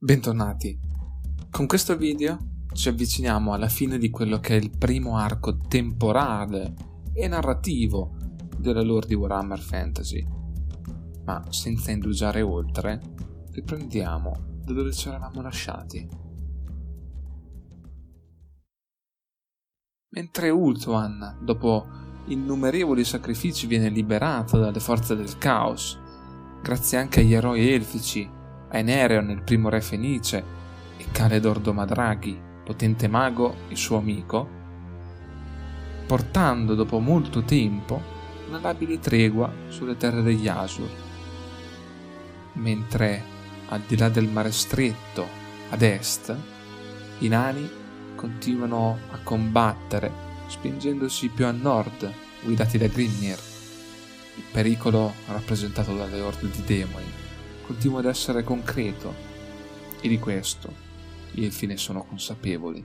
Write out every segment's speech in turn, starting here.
Bentornati. Con questo video ci avviciniamo alla fine di quello che è il primo arco temporale e narrativo della lore di Warhammer Fantasy. Ma senza indugiare oltre, riprendiamo da dove ci eravamo lasciati. Mentre Ultuan, dopo innumerevoli sacrifici, viene liberato dalle forze del caos, grazie anche agli eroi elfici Aenereon, il primo re fenice, e Caledor Domadraghi, potente mago e suo amico, portando dopo molto tempo una labile tregua sulle terre degli Asur. Mentre al di là del mare stretto, ad est, i nani continuano a combattere spingendosi più a nord, guidati da Grimnir, il pericolo rappresentato dalle orde di demoni continua ad essere concreto e di questo gli elfi ne sono consapevoli.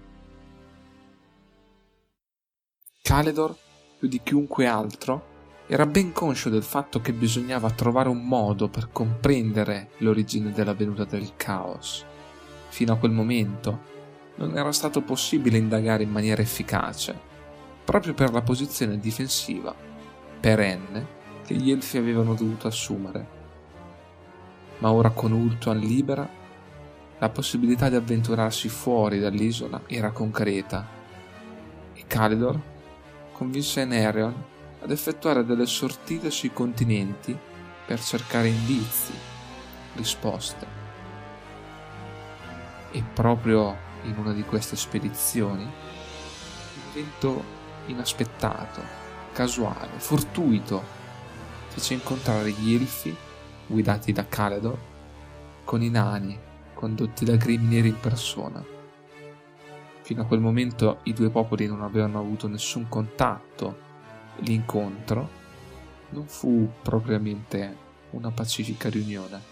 Caledor, più di chiunque altro, era ben conscio del fatto che bisognava trovare un modo per comprendere l'origine della venuta del caos. Fino a quel momento non era stato possibile indagare in maniera efficace, proprio per la posizione difensiva perenne che gli elfi avevano dovuto assumere ma ora con Ultuan libera, la possibilità di avventurarsi fuori dall'isola era concreta e Calidor convinse Nereon ad effettuare delle sortite sui continenti per cercare indizi, risposte. E proprio in una di queste spedizioni, un evento inaspettato, casuale, fortuito, fece incontrare gli elfi guidati da Caledor, con i nani condotti da Grimnir in persona. Fino a quel momento i due popoli non avevano avuto nessun contatto l'incontro non fu propriamente una pacifica riunione.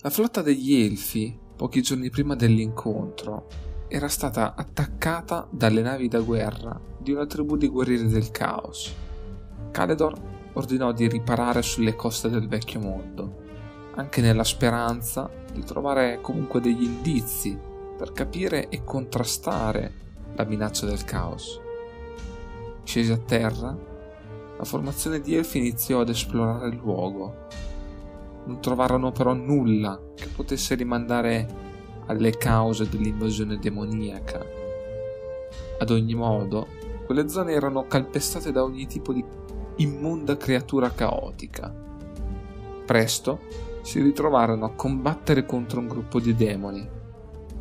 La flotta degli Elfi, pochi giorni prima dell'incontro, era stata attaccata dalle navi da guerra di una tribù di guerrieri del caos Caledor ordinò di riparare sulle coste del vecchio mondo, anche nella speranza di trovare comunque degli indizi per capire e contrastare la minaccia del caos. Scesi a terra, la formazione di Elfi iniziò ad esplorare il luogo. Non trovarono però nulla che potesse rimandare alle cause dell'invasione demoniaca. Ad ogni modo, quelle zone erano calpestate da ogni tipo di immonda creatura caotica. Presto si ritrovarono a combattere contro un gruppo di demoni,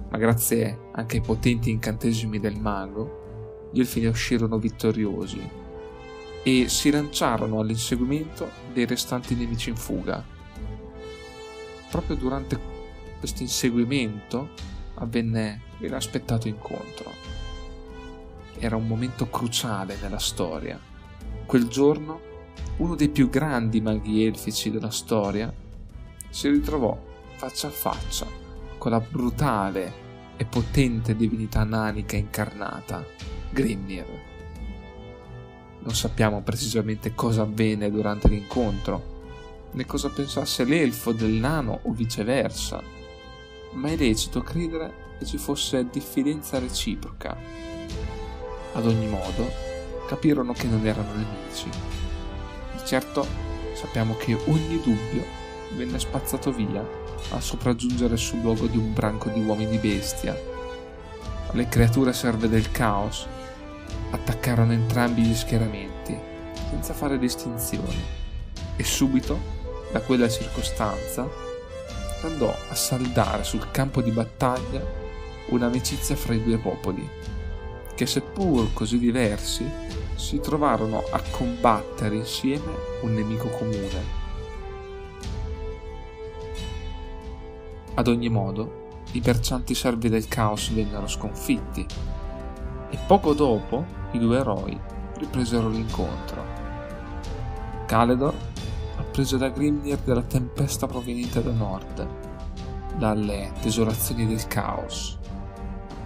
ma grazie anche ai potenti incantesimi del mago, gli elfi ne uscirono vittoriosi e si lanciarono all'inseguimento dei restanti nemici in fuga. Proprio durante questo inseguimento avvenne l'inaspettato incontro. Era un momento cruciale nella storia Quel giorno uno dei più grandi maghi elfici della storia si ritrovò faccia a faccia con la brutale e potente divinità nanica incarnata, Grimnir. Non sappiamo precisamente cosa avvenne durante l'incontro, né cosa pensasse l'elfo del nano o viceversa, ma è lecito credere che ci fosse diffidenza reciproca. Ad ogni modo, capirono che non erano nemici. Di certo sappiamo che ogni dubbio venne spazzato via al sopraggiungere sul luogo di un branco di uomini bestia. Le creature serve del caos attaccarono entrambi gli schieramenti senza fare distinzioni e subito da quella circostanza andò a saldare sul campo di battaglia un'amicizia fra i due popoli che seppur così diversi si trovarono a combattere insieme un nemico comune. Ad ogni modo, i bercianti servi del caos vennero sconfitti e poco dopo i due eroi ripresero l'incontro. Caledor, appreso da Grimnir della tempesta proveniente da nord, dalle desolazioni del caos,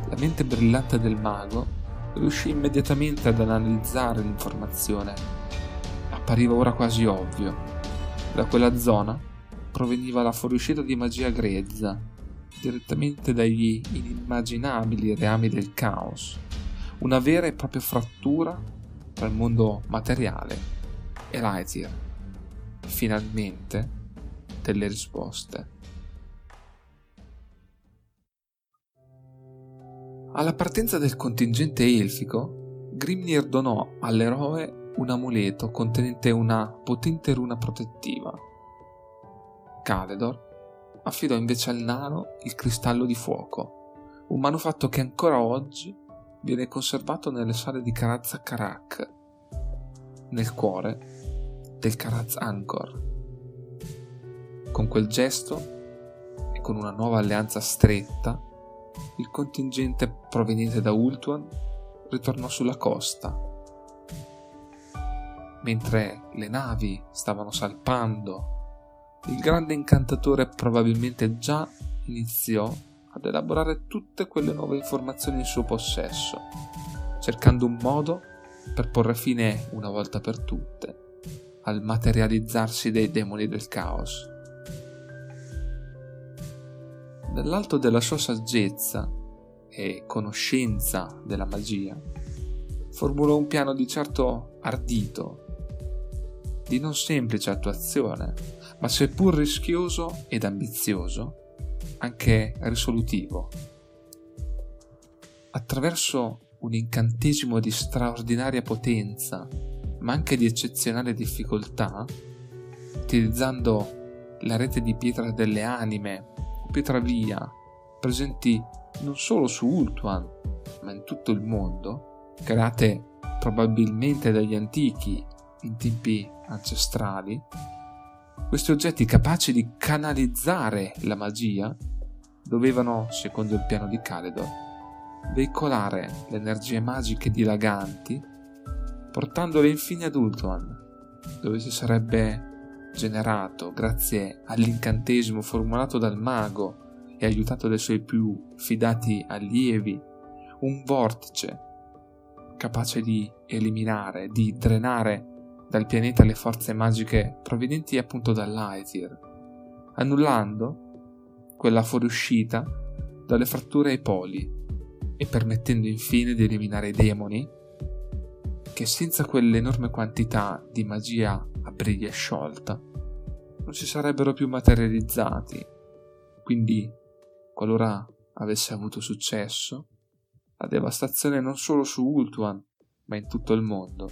la mente brillante del mago riuscì immediatamente ad analizzare l'informazione. Appariva ora quasi ovvio. Da quella zona proveniva la fuoriuscita di magia grezza, direttamente dagli inimmaginabili reami del caos, una vera e propria frattura tra il mondo materiale e Lightyear. Finalmente delle risposte. Alla partenza del contingente elfico, Grimnir donò all'eroe un amuleto contenente una potente runa protettiva. Caledor affidò invece al nano il cristallo di fuoco, un manufatto che ancora oggi viene conservato nelle sale di Karaz Karak, nel cuore del Karaz Angkor. Con quel gesto e con una nuova alleanza stretta, il contingente proveniente da Ultuan ritornò sulla costa. Mentre le navi stavano salpando il grande incantatore probabilmente già iniziò ad elaborare tutte quelle nuove informazioni in suo possesso, cercando un modo per porre fine una volta per tutte al materializzarsi dei demoni del caos. Dall'alto della sua saggezza e conoscenza della magia, formulò un piano di certo ardito, di non semplice attuazione, ma seppur rischioso ed ambizioso, anche risolutivo. Attraverso un incantesimo di straordinaria potenza, ma anche di eccezionale difficoltà, utilizzando la rete di pietra delle anime o pietra via, presenti non solo su Ultuan, ma in tutto il mondo, create probabilmente dagli antichi in tempi ancestrali, questi oggetti capaci di canalizzare la magia dovevano, secondo il piano di Caledor, veicolare le energie magiche dilaganti, portandole infine ad Ultuan, dove si sarebbe generato, grazie all'incantesimo formulato dal mago e aiutato dai suoi più fidati allievi, un vortice capace di eliminare, di drenare dal pianeta le forze magiche provenienti appunto dall'Aetir, annullando quella fuoriuscita dalle fratture ai poli e permettendo infine di eliminare i demoni che senza quell'enorme quantità di magia a briglia sciolta non si sarebbero più materializzati. Quindi, qualora avesse avuto successo, la devastazione non solo su Ultuan, ma in tutto il mondo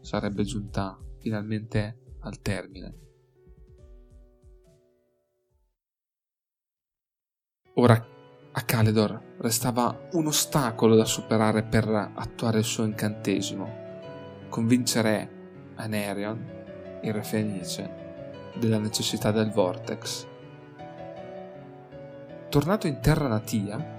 sarebbe giunta finalmente al termine. Ora a Caledor restava un ostacolo da superare per attuare il suo incantesimo, convincere Anerion, il Re Fenice, della necessità del Vortex. Tornato in terra natia,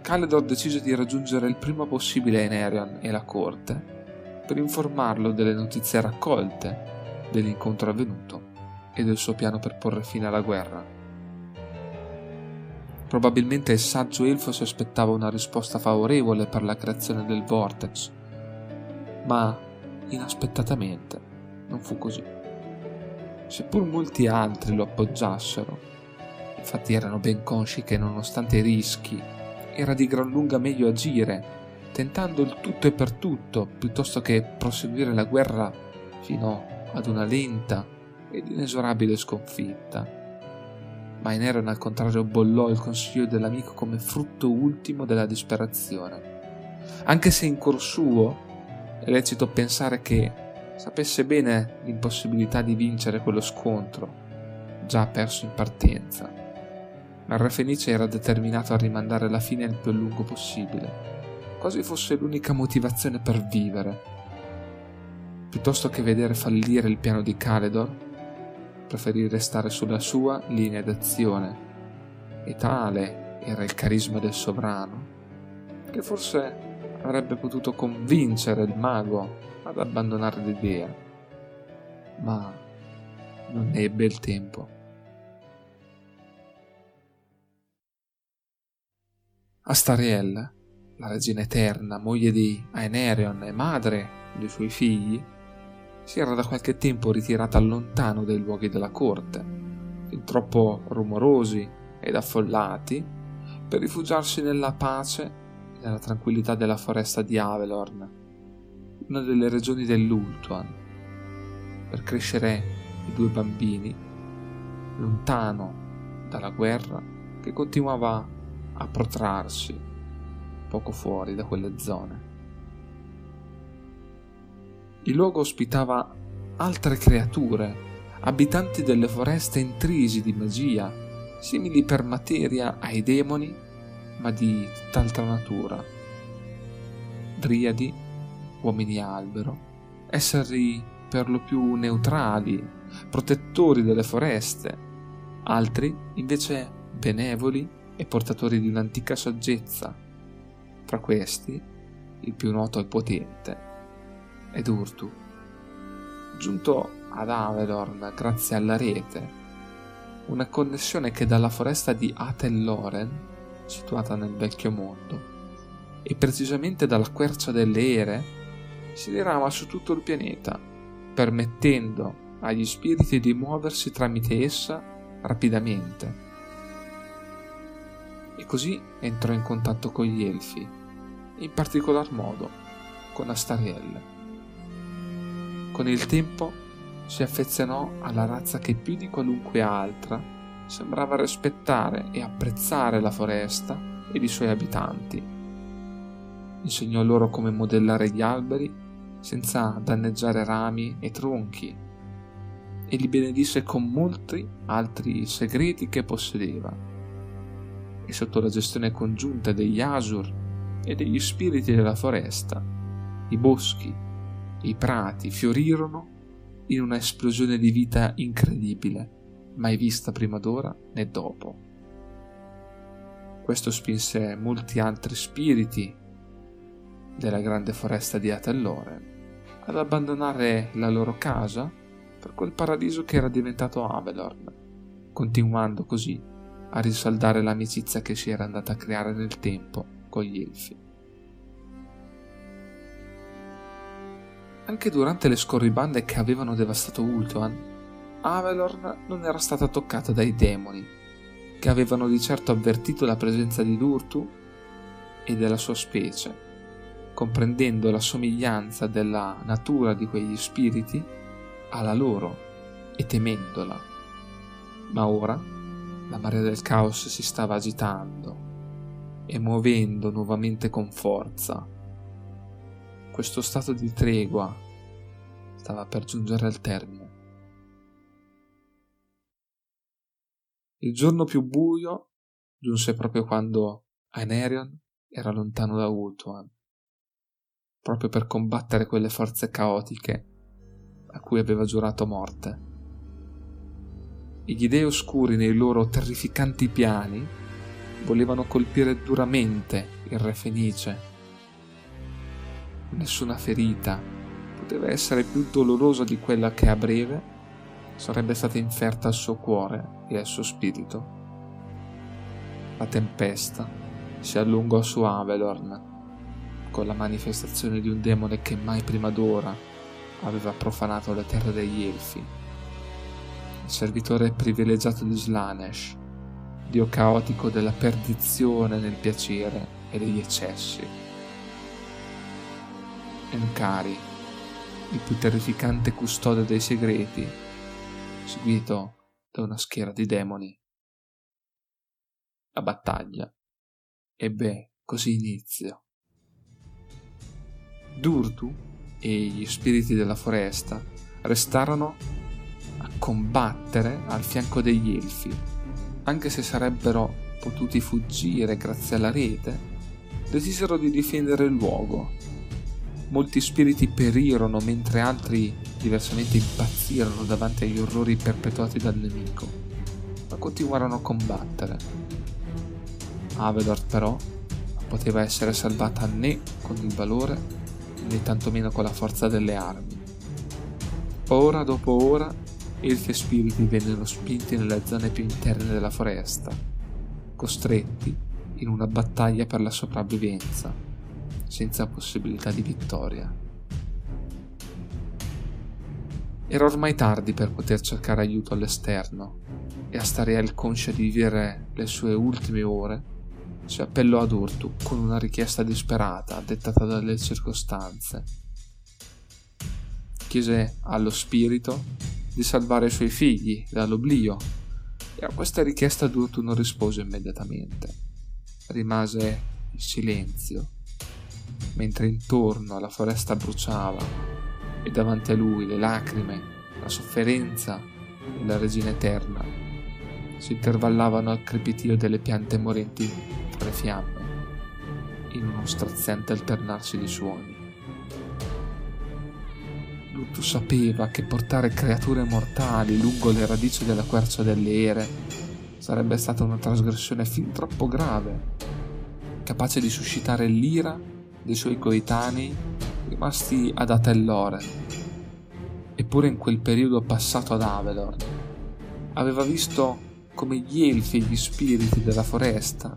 Caledor decise di raggiungere il prima possibile Anerion e la corte per informarlo delle notizie raccolte, dell'incontro avvenuto e del suo piano per porre fine alla guerra. Probabilmente il saggio elfo si aspettava una risposta favorevole per la creazione del Vortex, ma inaspettatamente non fu così. Seppur molti altri lo appoggiassero, infatti erano ben consci che nonostante i rischi era di gran lunga meglio agire tentando il tutto e per tutto piuttosto che proseguire la guerra fino ad una lenta ed inesorabile sconfitta. Ma Ineron al contrario bollò il consiglio dell'amico come frutto ultimo della disperazione. Anche se in cuor suo è lecito pensare che sapesse bene l'impossibilità di vincere quello scontro, già perso in partenza. Ma il re Fenice era determinato a rimandare la fine il più a lungo possibile quasi fosse l'unica motivazione per vivere. Piuttosto che vedere fallire il piano di Caledor, preferì restare sulla sua linea d'azione. E tale era il carisma del sovrano, che forse avrebbe potuto convincere il mago ad abbandonare l'idea. Ma non ne ebbe il tempo. Astariel la regina eterna, moglie di Aenerion e madre dei suoi figli, si era da qualche tempo ritirata lontano dai luoghi della corte, fin troppo rumorosi ed affollati, per rifugiarsi nella pace e nella tranquillità della foresta di Avelorn, una delle regioni dell'Ultuan, per crescere i due bambini, lontano dalla guerra che continuava a protrarsi poco fuori da quelle zone. Il luogo ospitava altre creature, abitanti delle foreste intrisi di magia, simili per materia ai demoni, ma di tutt'altra natura. Driadi, uomini albero, esseri per lo più neutrali, protettori delle foreste, altri invece benevoli e portatori di un'antica saggezza. Tra questi, il più noto e potente ed Urtu. Giunto ad Avelorn grazie alla rete, una connessione che dalla foresta di Atelloren, situata nel vecchio mondo, e precisamente dalla quercia delle Ere, si dirama su tutto il pianeta, permettendo agli spiriti di muoversi tramite essa rapidamente. E così entrò in contatto con gli elfi, in particolar modo con Astariel. Con il tempo si affezionò alla razza che più di qualunque altra sembrava rispettare e apprezzare la foresta ed i suoi abitanti. Insegnò loro come modellare gli alberi senza danneggiare rami e tronchi e li benedisse con molti altri segreti che possedeva. E sotto la gestione congiunta degli Asur e degli spiriti della foresta, i boschi i prati fiorirono in una esplosione di vita incredibile, mai vista prima d'ora né dopo. Questo spinse molti altri spiriti della grande foresta di Atellore ad abbandonare la loro casa per quel paradiso che era diventato Avelorn, continuando così a risaldare l'amicizia che si era andata a creare nel tempo con gli elfi. Anche durante le scorribande che avevano devastato Ultuan, Avelorn non era stata toccata dai demoni, che avevano di certo avvertito la presenza di Durtu e della sua specie, comprendendo la somiglianza della natura di quegli spiriti alla loro e temendola. Ma ora la marea del caos si stava agitando e muovendo nuovamente con forza questo stato di tregua stava per giungere al termine. Il giorno più buio giunse proprio quando Aenerion era lontano da Ultuan, proprio per combattere quelle forze caotiche a cui aveva giurato morte. E gli dei oscuri nei loro terrificanti piani volevano colpire duramente il Re Fenice nessuna ferita poteva essere più dolorosa di quella che a breve sarebbe stata inferta al suo cuore e al suo spirito. La tempesta si allungò su Avelorn con la manifestazione di un demone che mai prima d'ora aveva profanato le terre degli Elfi. Il servitore privilegiato di Slanesh, dio caotico della perdizione nel piacere e degli eccessi. Enkari, il più terrificante custode dei segreti, seguito da una schiera di demoni. La battaglia ebbe così inizio. Durtu e gli spiriti della foresta restarono a combattere al fianco degli elfi, anche se sarebbero potuti fuggire grazie alla rete, decisero di difendere il luogo molti spiriti perirono mentre altri diversamente impazzirono davanti agli orrori perpetuati dal nemico, ma continuarono a combattere. Avedor però non poteva essere salvata né con il valore né tantomeno con la forza delle armi. Ora dopo ora elfi e spiriti vennero spinti nelle zone più interne della foresta, costretti in una battaglia per la sopravvivenza senza possibilità di vittoria. Era ormai tardi per poter cercare aiuto all'esterno e Astariel, conscia di vivere le sue ultime ore, si appellò ad Urtu con una richiesta disperata dettata dalle circostanze. Chiese allo spirito di salvare i suoi figli dall'oblio e a questa richiesta Urtu non rispose immediatamente. Rimase in silenzio, mentre intorno alla foresta bruciava e davanti a lui le lacrime, la sofferenza della regina eterna si intervallavano al crepitio delle piante morenti le fiamme, in uno straziante alternarsi di suoni. Lutto sapeva che portare creature mortali lungo le radici della quercia delle ere sarebbe stata una trasgressione fin troppo grave, capace di suscitare l'ira dei suoi coetanei rimasti ad Atelloren. Eppure in quel periodo passato ad Avelor aveva visto come gli elfi e gli spiriti della foresta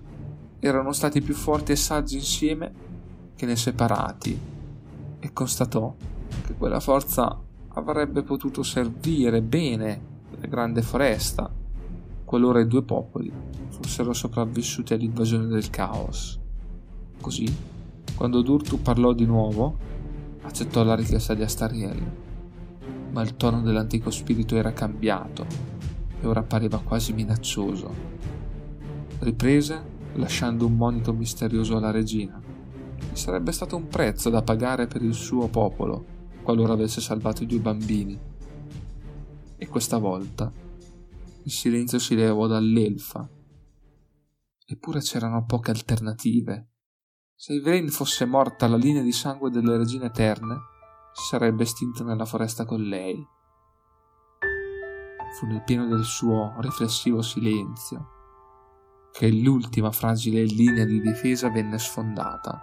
erano stati più forti e saggi insieme che ne separati e constatò che quella forza avrebbe potuto servire bene la grande foresta qualora i due popoli fossero sopravvissuti all'invasione del caos. Così, quando Durtu parlò di nuovo, accettò la richiesta di Astariel, ma il tono dell'antico spirito era cambiato e ora pareva quasi minaccioso. Riprese lasciando un monito misterioso alla regina. Ci sarebbe stato un prezzo da pagare per il suo popolo qualora avesse salvato i due bambini. E questa volta il silenzio si levò dall'elfa. Eppure c'erano poche alternative. Se Ivrain fosse morta alla linea di sangue delle regine eterne, si sarebbe estinta nella foresta con lei. Fu nel pieno del suo riflessivo silenzio che l'ultima fragile linea di difesa venne sfondata.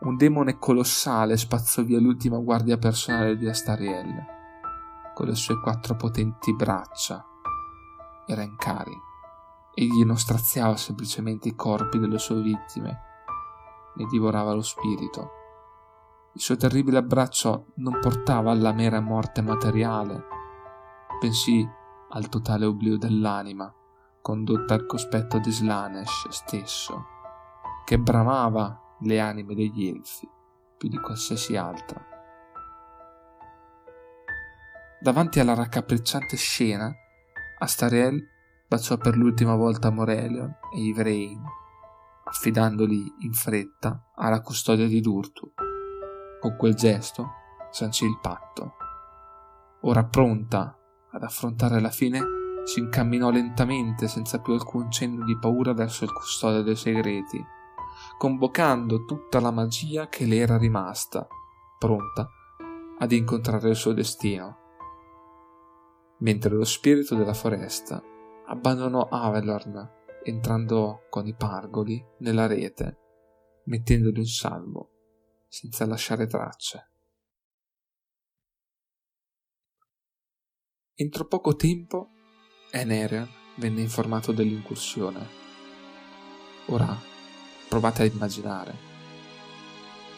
Un demone colossale spazzò via l'ultima guardia personale di Astariel, con le sue quattro potenti braccia. Era in cari. Egli non straziava semplicemente i corpi delle sue vittime, ne divorava lo spirito. Il suo terribile abbraccio non portava alla mera morte materiale, bensì al totale oblio dell'anima condotta al cospetto di Slanesh stesso, che bramava le anime degli elfi più di qualsiasi altra. Davanti alla raccapricciante scena, Astariel baciò per l'ultima volta Morelion e Ivrein, affidandoli in fretta alla custodia di Durtu. Con quel gesto sancì il patto. Ora pronta ad affrontare la fine, si incamminò lentamente, senza più alcun cenno di paura, verso il custode dei segreti, convocando tutta la magia che le era rimasta, pronta ad incontrare il suo destino. Mentre lo spirito della foresta abbandonò Avelorn, entrando con i pargoli nella rete, mettendolo in salvo, senza lasciare tracce. Entro poco tempo Enerion venne informato dell'incursione. Ora provate a immaginare.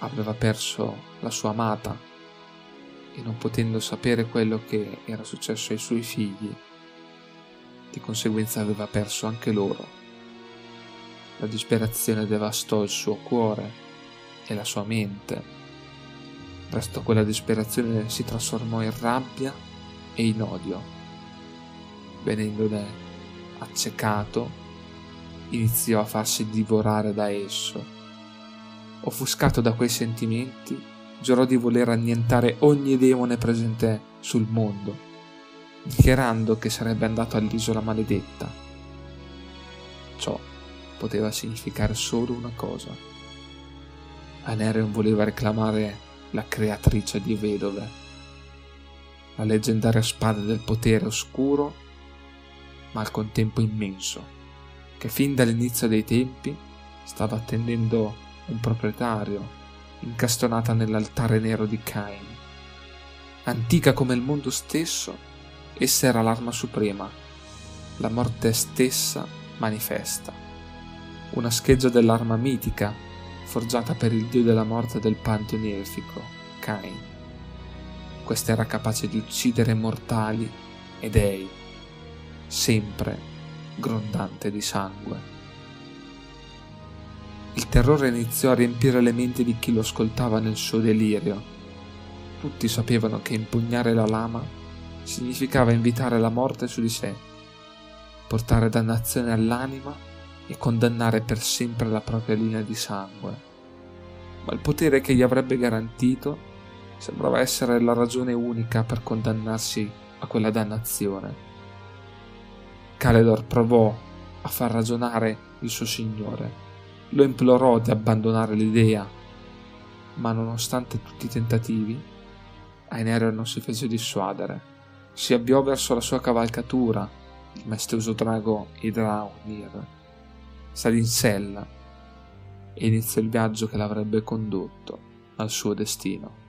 Aveva perso la sua amata e non potendo sapere quello che era successo ai suoi figli, di conseguenza aveva perso anche loro. La disperazione devastò il suo cuore e la sua mente. Presto quella disperazione si trasformò in rabbia e in odio venendone accecato, iniziò a farsi divorare da esso. Offuscato da quei sentimenti, giurò di voler annientare ogni demone presente sul mondo, dichiarando che sarebbe andato all'isola maledetta. Ciò poteva significare solo una cosa. Anerion voleva reclamare la creatrice di vedove, la leggendaria spada del potere oscuro ma al contempo immenso, che fin dall'inizio dei tempi stava attendendo un proprietario, incastonata nell'altare nero di Cain. Antica come il mondo stesso, essa era l'arma suprema, la morte stessa manifesta, una scheggia dell'arma mitica forgiata per il dio della morte del pantheon elfico, Cain. questa era capace di uccidere mortali e dei, sempre grondante di sangue. Il terrore iniziò a riempire le menti di chi lo ascoltava nel suo delirio. Tutti sapevano che impugnare la lama significava invitare la morte su di sé, portare dannazione all'anima e condannare per sempre la propria linea di sangue. Ma il potere che gli avrebbe garantito sembrava essere la ragione unica per condannarsi a quella dannazione. Caledor provò a far ragionare il suo signore, lo implorò di abbandonare l'idea, ma nonostante tutti i tentativi, Aenero non si fece dissuadere. Si avviò verso la sua cavalcatura, il maestoso drago Idraunir, salì in sella e iniziò il viaggio che l'avrebbe condotto al suo destino.